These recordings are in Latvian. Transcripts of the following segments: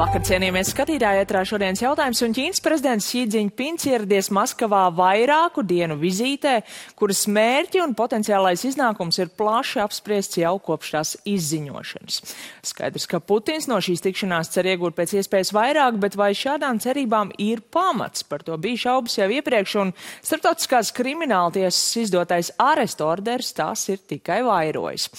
Labvakar, cienījamies skatītāji, ietrā šodienas jautājums, un Ķīnas prezidents Šīdziņpins ieradies Maskavā vairāku dienu vizītē, kuras mērķi un potenciālais iznākums ir plaši apspriests jau kopš tās izziņošanas. Skaidrs, ka Putins no šīs tikšanās cer iegūt pēc iespējas vairāk, bet vai šādām cerībām ir pamats? Par to bija šaubas jau iepriekš, un starptautiskās krimināltiesas izdotais arestu orders tās ir tikai vairojis.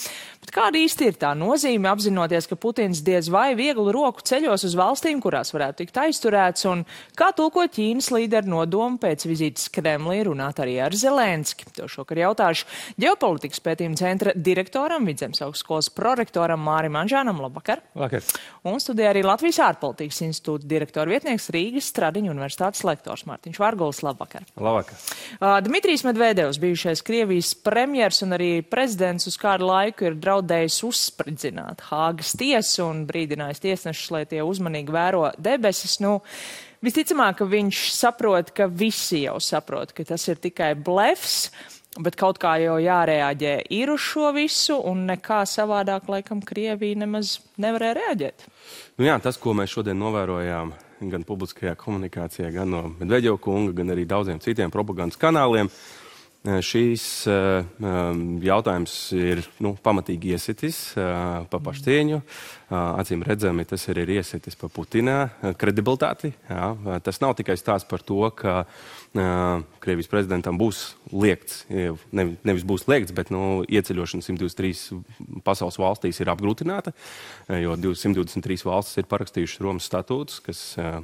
Bet kāda īsti ir tā nozīme, apzinoties, ka Putins diez vai vieglu roku ceļos uz valstīm, kurās varētu tikt aizturēts, un kā tulko Ķīnas līderu nodomu pēc vizītes Kremlī runāt arī ar Zelenski? To šokar jautāšu ģeopolitikas pētījuma centra direktoram, Vidzemes augstskolas prorektoram Mārim Anžānam. Labvakar! Vakar. Un studijā arī Latvijas ārpolitikas institūta direktora vietnieks Rīgas Stradiņu universitātes lektors Mārtiņš Vargulis. Labvakar! Labvakar. Uh, Dmitrijs Medvedevs, bijušais Krievijas premjers un arī prezidents uz kādu laiku ir draudējis uzspridzināt Hāgas tiesu un brīdinājis tiesnešus, lai tie uzmanīgi vēro debesis. Nu, visticamāk, ka viņš saprot, ka visi jau saprot, ka tas ir tikai blefs. Bet kaut kā jau jārēģē ir uz šo visu, un nekā savādāk, laikam, Krievija nemaz nevarēja reaģēt. Nu jā, tas, ko mēs šodien novērojām gan publiskajā komunikācijā, gan no Medveģeva kunga, gan arī daudziem citiem propagandas kanāliem, šīs jautājums ir nu, pamatīgi iesitis pa paštieņu. Acīm redzami, tas arī ir iesitis pa Putina kredibilitāti. Jā. Tas nav tikai stāsts par to, ka Krievijas prezidentam būs liekts, nevis būs liekts, bet nu, ieceļošana 123 pasaules valstīs ir apgrūtināta, jo 123 valstis ir parakstījušas Romas statūtus, kas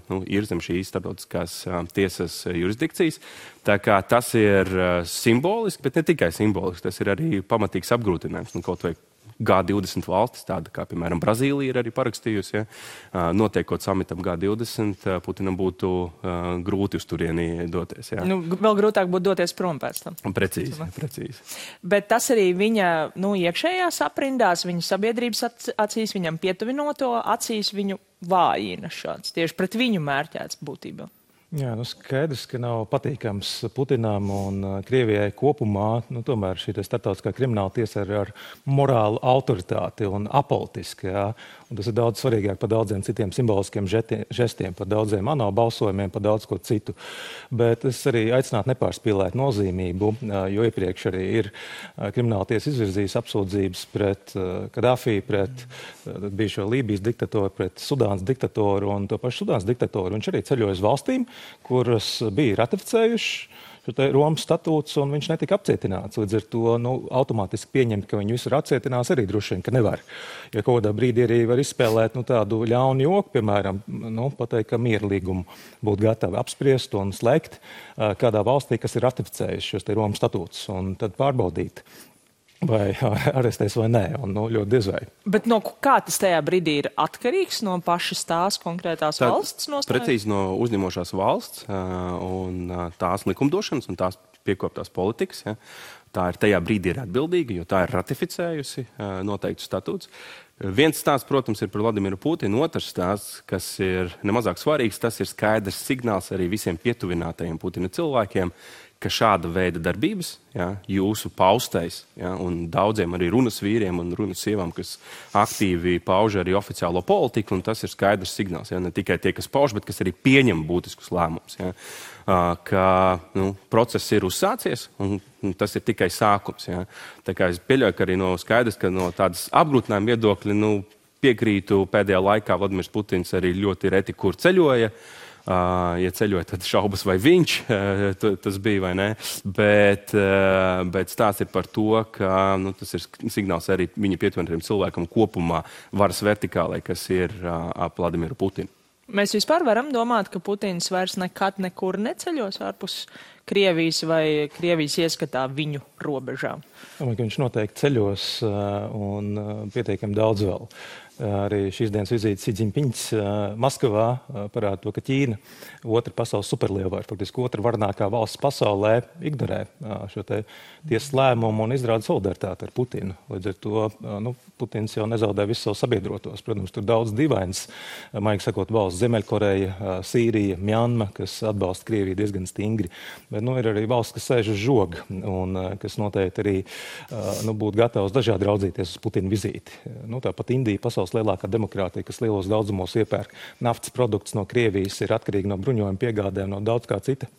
nu, ir zem šīs starptautiskās tiesas jurisdikcijas. Tā kā tas ir simboliski, bet ne tikai simboliski, tas ir arī pamatīgs apgrūtinājums. Nu, kaut vai G20 valstis, tāda kā piemēram Brazīlija, ir arī parakstījusi. Ja? Notiekot samitam G20, Putinam būtu grūti uz turieni doties. Ja? Nu, vēl grūtāk būtu doties prom pēc tam. Precīzi, precīzi. Bet tas arī viņa nu, iekšējās aprindās, viņa sabiedrības acīs, viņam pietuvinoto acīs viņu vājina šāds. Tieši pret viņu mērķēts būtībā. Jā, nu skaidrs, ka nav patīkams Putinam un Krievijai kopumā. Nu, tomēr šī starptautiskā krimināla tiesa ir ar morālu autoritāti un apolitiski. Jā. Un tas ir daudz svarīgāk par daudziem citiem simboliskiem žestiem, par daudziem ANO balsojumiem, par daudz ko citu. Bet es arī aicinātu nepārspīlēt nozīmību, jo iepriekš arī ir krimināla tiesa izvirzījusi apsūdzības pret Kadāfī, pret bijušo Lībijas diktatoru, pret Sudānas diktatoru un to pašu Sudānas diktatoru. Viņš arī ceļoja uz valstīm, kuras bija ratificējušas Romas statūts, un viņš netika apcietināts. Līdz ar to nu, automātiski pieņemt, ka viņu visur apcietinās, arī droši vien, nevar. Ja kādā brīdī arī var izspēlēt nu, tādu ļaunu joku, piemēram, nu, pateikt, ka mieru līgumu būtu gatavi apspriest un slēgt kādā valstī, kas ir ratificējusi šos Romas statūtus, un tad pārbaudīt, vai arestēs vai nē. Un, nu, ļoti diez vai. Bet no kā tas tajā brīdī ir atkarīgs no pašas tās konkrētās Tā, valsts nostājas? Precīzi no uzņemošās valsts un tās likumdošanas un tās piekoptās politikas. Ja. Tā ir tajā brīdī ir atbildīga, jo tā ir ratificējusi noteiktu statūtus. Viens stāsts, protams, ir par Vladimiru Putinu, otrs stāsts, kas ir nemazāk svarīgs, tas ir skaidrs signāls arī visiem pietuvinātajiem Putina cilvēkiem, ka šāda veida darbības, ja, jūsu paustais, ja, un daudziem arī runas vīriem un runas sievām, kas aktīvi pauž arī oficiālo politiku, un tas ir skaidrs signāls. Ja, ne tikai tie, kas pauž, bet kas arī pieņem būtiskus lēmumus. Ja, ka nu, process ir uzsācies, un, un tas ir tikai sākums. Ja. Tā kā es pieļauju, ka arī no skaidrs, ka no tādas apgrūtinājuma viedokļa nu, piekrītu pēdējā laikā Vladimirs Putins arī ļoti reti kur ceļoja. Uh, ja ceļoja, tad šaubas, vai viņš tas bija vai nē. Bet, bet stāsts ir par to, ka nu, tas ir signāls arī viņa pietuvinātiem cilvēkam kopumā, varas vertikālai, kas ir ap Vladimiru Putinu. Mēs vispār varam domāt, ka Putins vairs nekad nekur neceļos ārpus Krievijas vai Krievijas ieskatā viņu robežām. Domāju, ka viņš noteikti ceļos un pietiekami daudz vēl. Arī šīs dienas vizīte Sidziņpiņas Maskavā parāda to, ka Ķīna, otra pasaules superlielvara, faktiski otra varnākā valsts pasaulē, ignorē šo tiesas lēmumu un izrāda solidaritāti ar Putinu. Līdz ar to nu, Putins jau nezaudē visus savus sabiedrotos. Protams, tur daudz dīvainas, maigi sakot, valsts Ziemeļkoreja, Sīrija, Mjanma, kas atbalsta Krieviju diezgan stingri. Bet nu, ir arī valsts, kas sēž uz žoga un kas noteikti arī nu, būtu gatavs dažādi raudzīties uz Putina vizīti. Nu, tāpat Indija pasaules lielākā demokrātija, kas lielos daudzumos iepērk naftas produktus no Krievijas, ir atkarīga no bruņojuma piegādēm, no daudz kā cita.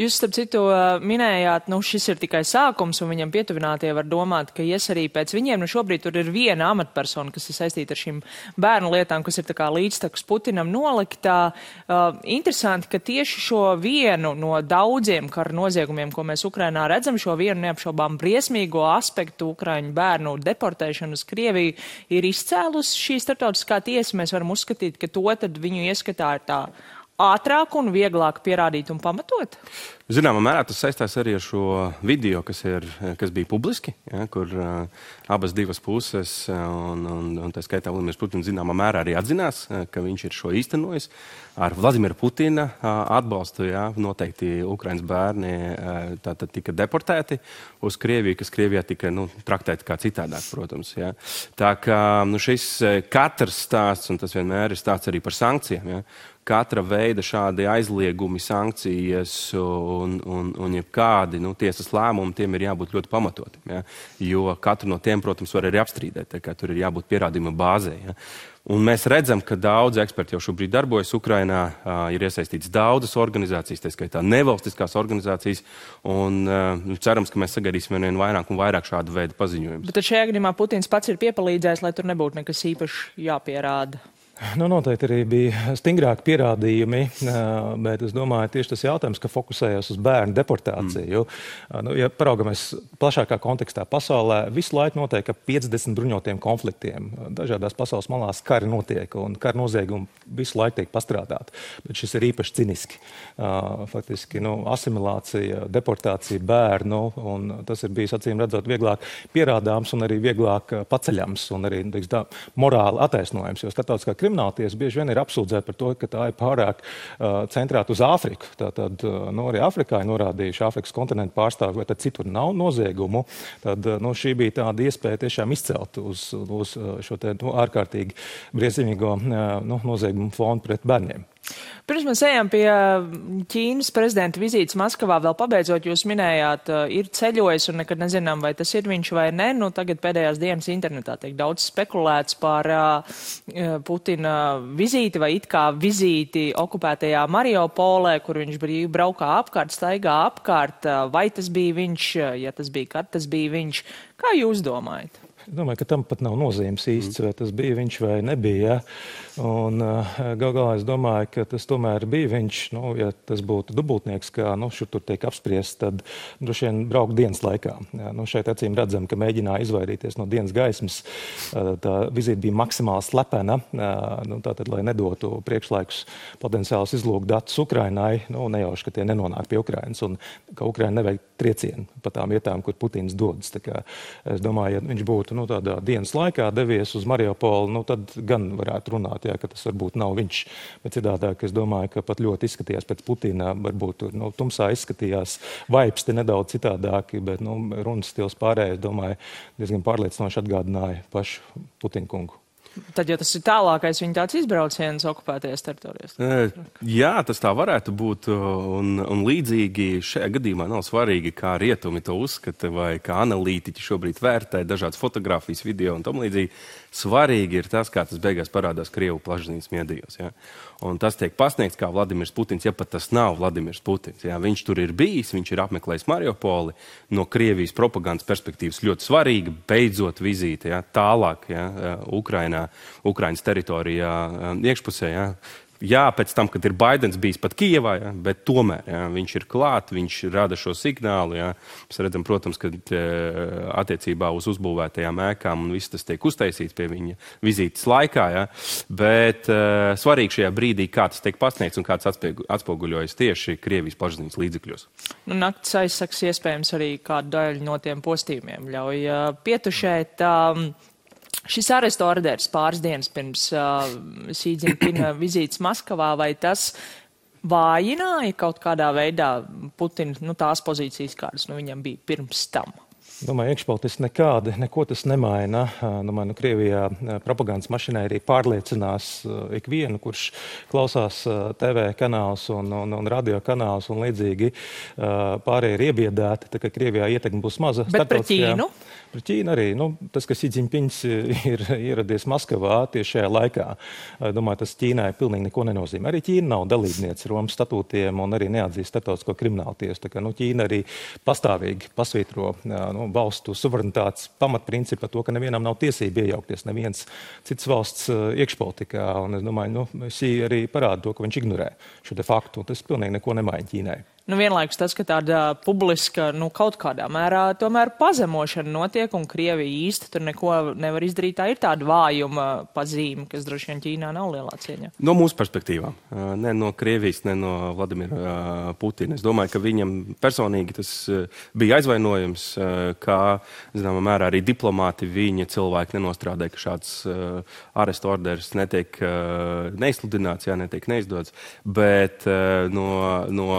Jūs, starp citu, minējāt, nu šis ir tikai sākums, un viņam pietuvinātie var domāt, ka ies arī pēc viņiem. Nu šobrīd tur ir viena amatpersona, kas ir saistīta ar šīm bērnu lietām, kas ir tā kā līdztekus Putinam noliktā. Uh, interesanti, ka tieši šo vienu no daudziem kara noziegumiem, ko mēs Ukrainā redzam, šo vienu neapšaubām briesmīgo aspektu Ukraiņu bērnu deportēšanu uz Krieviju, ir izcēlus šī starptautiskā tiesa. Mēs varam uzskatīt, ka to tad viņu ieskatā ir tā ātrāk un vieglāk pierādīt un pamatot? Zināmā mērā tas saistās arī ar šo video, kas, ir, kas bija publiski, ja, kur uh, abas divas puses, un, un, un tā skaitā Vladimirs Putins zināmā mērā arī atzinās, ka viņš ir šo īstenojis. Ar Vladimira Putina uh, atbalstu ja, noteikti Ukraiņas bērni uh, tika deportēti uz Krieviju, kas Krievijā tika nu, traktēti kā citādāk, protams. Ja. Tā kā nu, šis katrs stāsts, un tas vienmēr ir stāsts arī par sankcijām. Ja, katra veida šādi aizliegumi, sankcijas un, un, un jebkādi nu, tiesas lēmumi, tiem ir jābūt ļoti pamatotiem. Ja? Jo katru no tiem, protams, var arī apstrīdēt. Tur ir jābūt pierādījuma bāzē. Ja? Un mēs redzam, ka daudzi eksperti jau šobrīd darbojas Ukrajinā, ir iesaistīts daudzas organizācijas, tā skaitā nevalstiskās organizācijas. Un, uh, cerams, ka mēs sagaidīsim vien vairāk un vairāk šādu veidu paziņojumus. Bet šajā gadījumā Putins pats ir piepalīdzējis, lai tur nebūtu nekas īpaši jāpierāda. Nu, noteikti arī bija stingrāki pierādījumi, bet es domāju, tieši tas jautājums, ka fokusējās uz bērnu deportāciju. Mm. Nu, ja paraugamies plašākā kontekstā, pasaulē visu laiku notiek ap 50 bruņotiem konfliktiem. Dažādās pasaules malās kari notiek un kara noziegumi visu laiku tiek pastrādāti. Bet šis ir īpaši ciniski. Faktiski nu, asimilācija, deportācija bērnu, un tas ir bijis acīm redzot vieglāk pierādāms un arī vieglāk paceļams un arī teiks, tā, morāli attaisnojams. Jo starptautiskā krimināltiesa bieži vien ir apsūdzēta par to, ka tā ir pārāk uh, centrēta uz Āfriku. Tātad uh, nu, arī Āfrikā ir norādījuši Āfrikas kontinentu pārstāvji, vai tad citur nav noziegumu. Tad uh, nu, šī bija tāda iespēja tiešām izcelt uz, uz šo te, nu, ārkārtīgi briesmīgo uh, nu, noziegumu fonu pret bērniem. Pirms mēs ejam pie Ķīnas prezidenta vizītes Maskavā, vēl pabeidzot, jūs minējāt, ir ceļojis un nekad nezinām, vai tas ir viņš vai nē. Nu, tagad pēdējās dienas internetā tiek daudz spekulēts par uh, Putina vizīti vai it kā vizīti okupētajā Mariupolē, kur viņš brīvi braukā apkārt, staigā apkārt. Vai tas bija viņš, ja tas bija, kad tas bija viņš? Kā jūs domājat? Es domāju, ka tam pat nav nozīmes īsts, vai tas bija viņš vai nebija. Un, uh, gal galā es domāju, ka tas tomēr bija viņš. Nu, ja tas būtu dubultnieks, kā nu, šur tur tiek apspriests, tad droši vien braukt dienas laikā. Jā, nu, šeit acīm redzam, ka mēģināja izvairīties no dienas gaismas. Uh, tā vizīte bija maksimāli slepena, uh, nu, tātad, lai nedotu priekšlaikus potenciālus izlūkdatus Ukrainai. Nu, nejauši, ka tie nenonāk pie Ukrainas un ka Ukraina nevajag triecienu pa tām vietām, kur Putins dodas. Es domāju, ja viņš būtu būtu nu, tādā dienas laikā devies uz Mariupolu, nu, tad gan varētu runāt, jā, ka tas varbūt nav viņš. Bet citādāk es domāju, ka pat ļoti izskatījās pēc Putina, varbūt tur nu, tumsā izskatījās te nedaudz citādāki, bet nu, runas stils pārējais, domāju, diezgan pārliecinoši atgādināja pašu Putina kungu. Tad, ja tas ir tālākais viņa tāds izbrauciens okupētajās teritorijās. Jā, tas tā varētu būt. Un, un līdzīgi šajā gadījumā nav svarīgi, kā rietumi to uzskata vai kā analītiķi šobrīd vērtē dažādas fotogrāfijas, video un tam līdzīgi. Svarīgi ir tas, kā tas beigās parādās Krievu plašsaziņas medijos. Ja? Un tas tiek pasniegts kā Vladimirs Putins, ja pat tas nav Vladimirs Putins. Ja? Viņš tur ir bijis, viņš ir apmeklējis Mariupoli. No Krievijas propagandas perspektīvas ļoti svarīga beidzot vizīte ja? tālāk ja? Ukrainā, Ukrainas teritorijā iekšpusē. Ja? Jā, pēc tam, kad ir Baidens bijis pat Kijavā, ja, bet tomēr ja, viņš ir klāt, viņš rada šo signālu. Ja. Mēs redzam, protams, ka e, attiecībā uz uzbūvētajām ēkām un viss tas tiek uztaisīts pie viņa vizītes laikā. Ja. Bet e, svarīgi šajā brīdī, kā tas tiek pasniegts un kā tas atspoguļojas tieši Krievijas plašsaziņas līdzekļos. Nu, nakts aizsaks iespējams arī kādu daļu no tiem postījumiem ļauj uh, pietušēt. Um, Šis arestu orders pāris dienas pirms uh, Sīdzinpina vizītes Maskavā, vai tas vājināja kaut kādā veidā Putina nu, tās pozīcijas, kādas nu, viņam bija pirms tam? Domāju, iekšpolitiski nekādi, neko tas nemaina. Domāju, nu, Krievijā propagandas mašinērija pārliecinās ikvienu, kurš klausās TV kanālus un, un, un radio kanālus un līdzīgi pārējie ir iebiedēti, tā ka Krievijā ietekme būs maza. Bet pret Ķīnu? Pret Ķīnu arī. Nu, tas, ka Sīdziņpiņš ir ieradies Maskavā tieši šajā laikā, domāju, tas Ķīnai pilnīgi neko nenozīmē. Arī Ķīna nav dalībniece Romas statūtiem un arī neatzīst starptautisko kriminālu tiesu. Tā kā nu, Ķīna arī pastāvīgi pasvītro nu, valstu suverenitātes pamatprincipu par to, ka nevienam nav tiesība iejaukties neviens cits valsts iekšpolitikā. Un es domāju, nu, šī arī parāda to, ka viņš ignorē šo faktu. Tas pilnīgi neko nemaina Ķīnai. Nu, vienlaikus tas, ka tāda publiska, nu, kaut kādā mērā tomēr pazemošana notiek, un Krievija īsti tur neko nevar izdarīt, tā ir tāda vājuma pazīme, kas droši vien Ķīnā nav lielā cieņa. No mūsu perspektīvām, ne no Krievijas, ne no Vladimira Putina. Es domāju, ka viņam personīgi tas bija aizvainojums, kā, zināmā mērā, arī diplomāti viņa cilvēki nenostrādāja, ka šāds arestu orders netiek neizsludināts, jā, netiek neizdots, bet no, no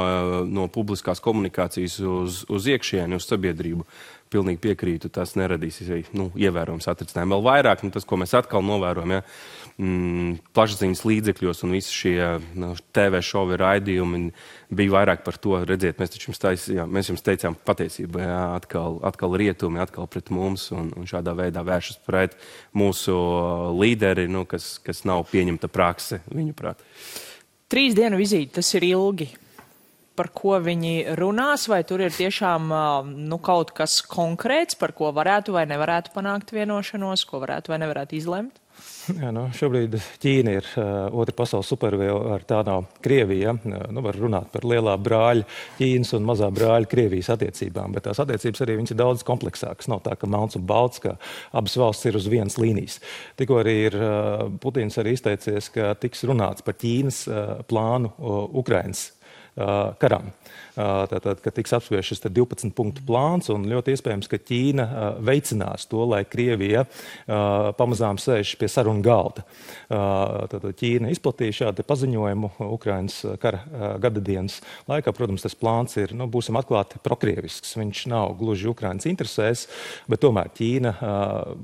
no publiskās komunikācijas uz, uz iekšieni, uz sabiedrību. Pilnīgi piekrītu, tas neradīs nu, ievērojams atricinājumu. Vēl vairāk, nu, tas, ko mēs atkal novērojam, ja, mm, plašsaziņas līdzekļos un visi šie nu, TV šovi raidījumi bija vairāk par to, redziet, mēs, jums, tais, jā, mēs jums teicām patiesību, jā, atkal, atkal rietumi, atkal pret mums un, un šādā veidā vēršas pret mūsu līderi, nu, kas, kas nav pieņemta prakse, viņuprāt. Trīs dienu vizīti, tas ir ilgi par ko viņi runās, vai tur ir tiešām nu, kaut kas konkrēts, par ko varētu vai nevarētu panākt vienošanos, ko varētu vai nevarētu izlemt? Jā, nu, šobrīd Ķīna ir uh, otra pasaules supervēja, tā nav Krievija. Nu, var runāt par lielā brāļa Ķīnas un mazā brāļa Krievijas attiecībām, bet tās attiecības arī ir daudz kompleksākas. Nav tā, ka melns un balts, ka abas valstis ir uz vienas līnijas. Tikko arī ir uh, Putins arī izteicies, ka tiks runāts par Ķīnas uh, plānu uh, Ukrainas karam. Tātad, ka tiks apspriests šis 12 punktu plāns, un ļoti iespējams, ka Ķīna veicinās to, lai Krievija pamazām sēž pie sarunu galda. Tātad Ķīna izplatīja šādu paziņojumu Ukrainas kara gada dienas laikā. Protams, tas plāns ir, nu, būsim atklāti, prokrievisks. Viņš nav gluži Ukrainas interesēs, bet tomēr Ķīna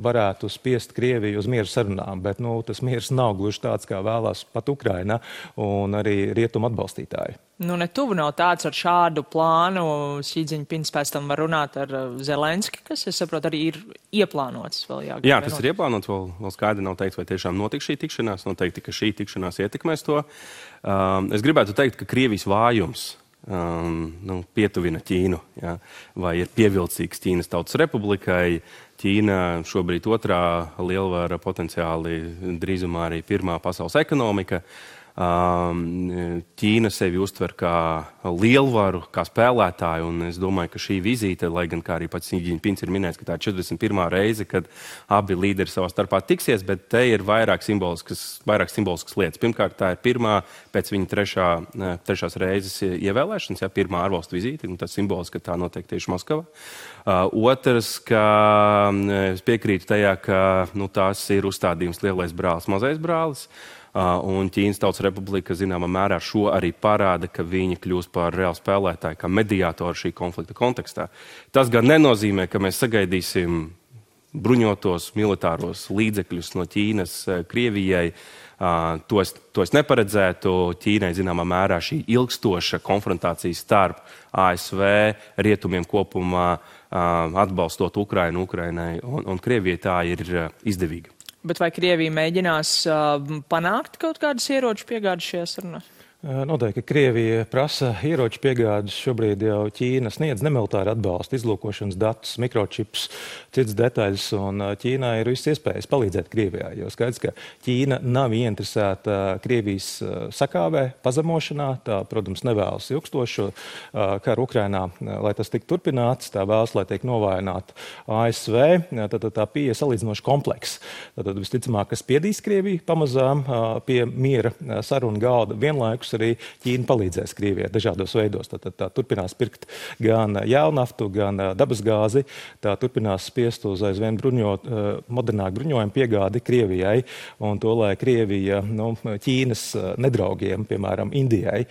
varētu spiest Krieviju uz mieru sarunām. Bet nu, tas miers nav gluži tāds, kā vēlās pat Ukraina un arī rietumu atbalstītāji. Nu, ne tuvu nav tāds ar šādu plānu. Šīdziņpins pēc tam var runāt ar uh, Zelenski, kas, es saprotu, arī ir ieplānots. Vēl jā, jā tas ir ieplānots. Vēl, vēl skaidri nav teikts, vai tiešām notiks šī tikšanās. Noteikti, ka šī tikšanās ietekmēs to. Um, es gribētu teikt, ka Krievijas vājums um, nu, pietuvina Ķīnu, ja? vai ir pievilcīgs Ķīnas Tautas Republikai. Ķīna šobrīd otrā lielvara, potenciāli drīzumā arī pirmā pasaules ekonomika. Uh, Ķīna sevi uztver kā lielvaru, kā spēlētāju, un es domāju, ka šī vizīte, lai gan arī pats Ņģiņpins ir minējis, ka tā ir 41. reize, kad abi līderi savā starpā tiksies, bet te ir vairāk simboliskas, vairāk simboliskas lietas. Pirmkārt, tā ir pirmā pēc viņa trešā, trešās reizes ievēlēšanas, ja pirmā ārvalstu vizīte, un tas simboliski, ka tā notiek tieši Maskavā. Uh, otrs, ka es piekrītu tajā, ka nu, tās ir uzstādījums lielais brālis, mazais brālis. Uh, Un Ķīnas Tautas Republika zināmā mērā šo arī parāda, ka viņi kļūst par reālu spēlētāju, kā mediātoru šī konflikta kontekstā. Tas gan nenozīmē, ka mēs sagaidīsim bruņotos militāros līdzekļus no Ķīnas Krievijai. Uh, to, es, to es neparedzētu. Ķīnai zināmā mērā šī ilgstoša konfrontācija starp ASV, rietumiem kopumā, uh, atbalstot Ukrainu, Ukrainai un, un Krievijai, tā ir uh, izdevīga. Bet vai Krievija mēģinās uh, panākt kaut kādas ieroču piegādes šajās sarunās? Noteikti, Krievija prasa ieroču piegādes. Šobrīd jau Ķīna sniedz nemilitāru atbalstu, izlūkošanas datus, mikročips, citas detaļas. Ķīnā ir viss iespējas palīdzēt Krievijai. Jo skaidrs, ka Ķīna nav ieinteresēta Krievijas sakāvē, pazemošanā. Tā, protams, nevēlas ilgstošu karu Ukrainā, lai tas tiktu turpināts. Tā vēlas, lai tiek novājināta ASV. Tad, tad tā pieeja salīdzinoši kompleksa. Tad visticamāk, ka spiedīs Krieviju pamazām pie miera sarunu galda vienlaikus vienlaikus arī Ķīna palīdzēs Krievijai dažādos veidos. Tad, tad tā turpinās pirkt gan jēlnaftu, gan dabasgāzi. Tā turpinās spiest uz aizvien bruņot, modernāku bruņojumu piegādi Krievijai. Un to, lai Krievija nu, Ķīnas nedraugiem, piemēram, Indijai,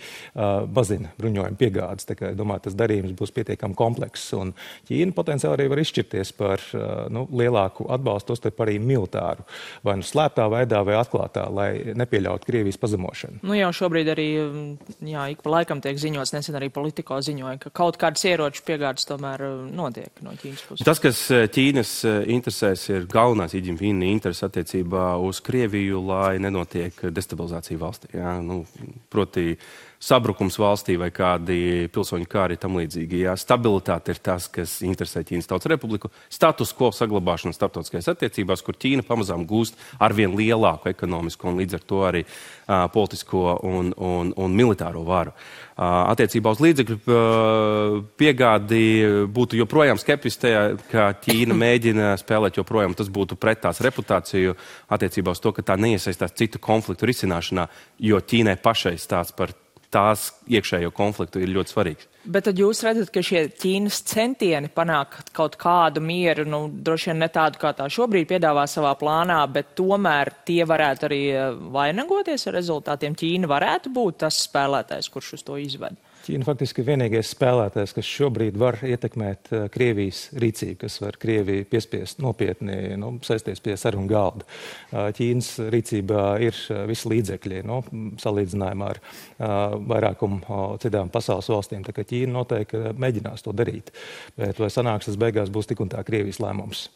mazina bruņojumu piegādes. Tā kā, domāju, tas darījums būs pietiekami komplekss. Un Ķīna potenciāli arī var izšķirties par nu, lielāku atbalstu, tostarp arī militāru, vai nu slēptā veidā, vai atklātā, lai nepieļautu Krievijas pazemošanu. Nu, jau šobrīd arī, jā, ik pa laikam tiek ziņots, nesen arī politiko ziņoja, ka kaut kādas ieroču piegādes tomēr notiek no Ķīnas puses. Tas, kas Ķīnas interesēs, ir galvenās Iģimfīna interesi attiecībā uz Krieviju, lai nenotiek destabilizācija valstī. Jā, nu, proti, sabrukums valstī vai kādi pilsoņu kāri tam līdzīgi. Jā, stabilitāte ir tas, kas interesē Ķīnas Tautas Republiku. Status quo saglabāšana starptautiskajās attiecībās, kur Ķīna pamazām gūst arvien lielāku ekonomisko un līdz ar to arī uh, politisko un, un, un militāro varu. Uh, attiecībā uz līdzekļu uh, piegādi būtu joprojām skeptiski ka Ķīna mēģina spēlēt joprojām. Tas būtu pret tās reputāciju attiecībā uz to, ka tā neiesaistās citu konfliktu risināšanā, jo Ķīnai pašai stāsts par tās iekšējo konfliktu ir ļoti svarīgs. Bet tad jūs redzat, ka šie Ķīnas centieni panākt kaut kādu mieru, nu, droši vien ne tādu, kā tā šobrīd piedāvā savā plānā, bet tomēr tie varētu arī eh, vainagoties ar rezultātiem. Ķīna varētu būt tas spēlētājs, kurš uz to izved. Ķīna faktiski ir vienīgais spēlētājs, kas šobrīd var ietekmēt uh, Krievijas rīcību, kas var Krieviju piespiest nopietni nu, sēsties pie sarunu galda. Uh, Ķīnas rīcībā ir uh, visi līdzekļi, nu, salīdzinājumā ar vairākumu citām pasaules valstīm. Tā kā Ķīna noteikti mēģinās to darīt. Bet vai sanāks tas beigās būs tik un tā Krievijas lēmums?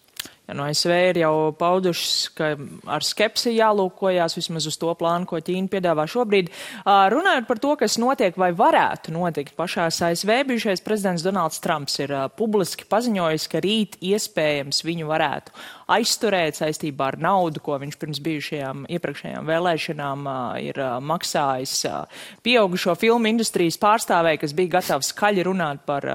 Ja no ASV ir jau paudušas, ka ar skepsi jālūkojās vismaz uz to plānu, ko Ķīna piedāvā šobrīd. Runājot par to, kas notiek vai varētu notikt pašās ASV, bijušais prezidents Donalds Trumps ir publiski paziņojis, ka rīt iespējams viņu varētu aizturēt saistībā ar naudu, ko viņš pirms bijušajām iepriekšējām vēlēšanām ir maksājis pieaugušo filmu industrijas pārstāvēji, kas bija gatavi skaļi runāt par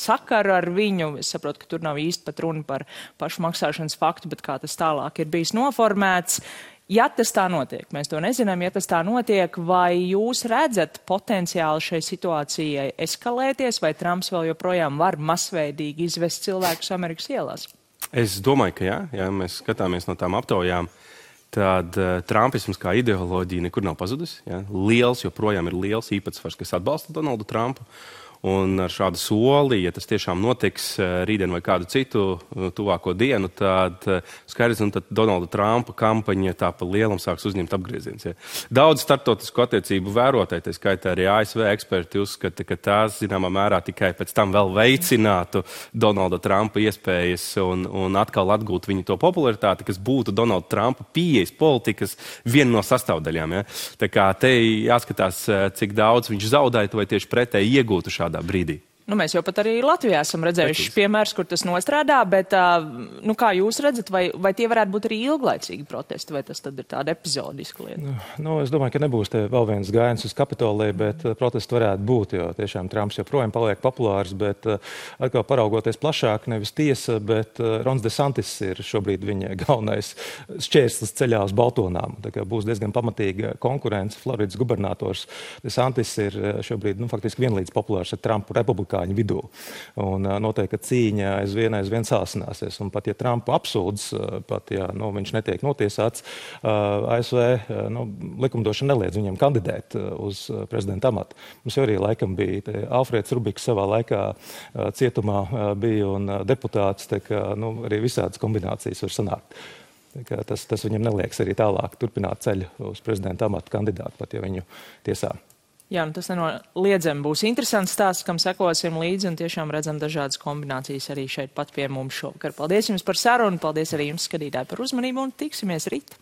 sakaru ar viņu. Es saprotu, ka tur nav īsti pat runa par pašu maksāšanu izmantošanas faktu, bet kā tas tālāk ir bijis noformēts. Ja tas tā notiek, mēs to nezinām, ja tas tā notiek, vai jūs redzat potenciāli šai situācijai eskalēties, vai Trumps vēl joprojām var masveidīgi izvest cilvēkus Amerikas ielās? Es domāju, ka jā, ja mēs skatāmies no tām aptaujām, tad uh, Trumpisms kā ideoloģija nekur nav pazudis. Ja? Liels, joprojām ir liels īpatsvars, kas atbalsta Donaldu Trumpu. Un ar šādu soli, ja tas tiešām notiks eh, rītdien vai kādu citu eh, tuvāko dienu, tad eh, skaidrs, tad Donalda Trumpa kampaņa tā pa lielam sāks uzņemt apgrieziens. Ja. Daudz startautisku attiecību vērotāji, tā skaitā arī ASV eksperti, uzskata, ka tās zināmā mērā tikai pēc tam vēl veicinātu Donalda Trumpa iespējas un, un atkal atgūt viņa to popularitāti, kas būtu Donalda Trumpa pieejas politikas viena no sastāvdaļām. Ja. Tā kā te jāskatās, cik daudz viņš zaudētu vai tieši pretēji iegūtu šādu kādā brīdī. Nu, mēs jau pat arī Latvijā esam redzējuši piemērus, kur tas nostrādā, bet nu, kā jūs redzat, vai, vai tie varētu būt arī ilglaicīgi protesti, vai tas ir tāda epizodiska lieta? Nu, nu, es domāju, ka nebūs vēl viens gājiens uz Kapitoliju, bet protesti varētu būt, jo tiešām Trumps joprojām paliek populārs, bet atkal paraugoties plašāk, nevis tiesa, bet Rons DeSantis ir šobrīd viņa galvenais šķērslis ceļā uz Baltonām. Būs diezgan pamatīga konkurence. Floridas gubernators DeSantis ir šobrīd nu, faktiski vienlīdz populārs ar Trumpu republikānu amerikāņu vidū. Un, noteikti, cīņa aizvien, aizvien sāsināsies. Un pat ja Trumpu apsūdz, pat ja nu, viņš netiek notiesāts, ASV nu, likumdošana neliedz viņam kandidēt uz prezidenta amatu. Mums jau arī laikam bija Alfrēds Rubiks savā laikā cietumā bija un deputāts, tā kā nu, arī visādas kombinācijas var sanākt. Tas, tas viņam neliekas arī tālāk turpināt ceļu uz prezidenta amatu kandidātu, pat ja viņu tiesā. Jā, nu tas nenoliedzami būs interesants stāsts, kam sekosim līdzi un tiešām redzam dažādas kombinācijas arī šeit pat pie mums šovakar. Paldies jums par sarunu, paldies arī jums skatītāji par uzmanību un tiksimies rīt!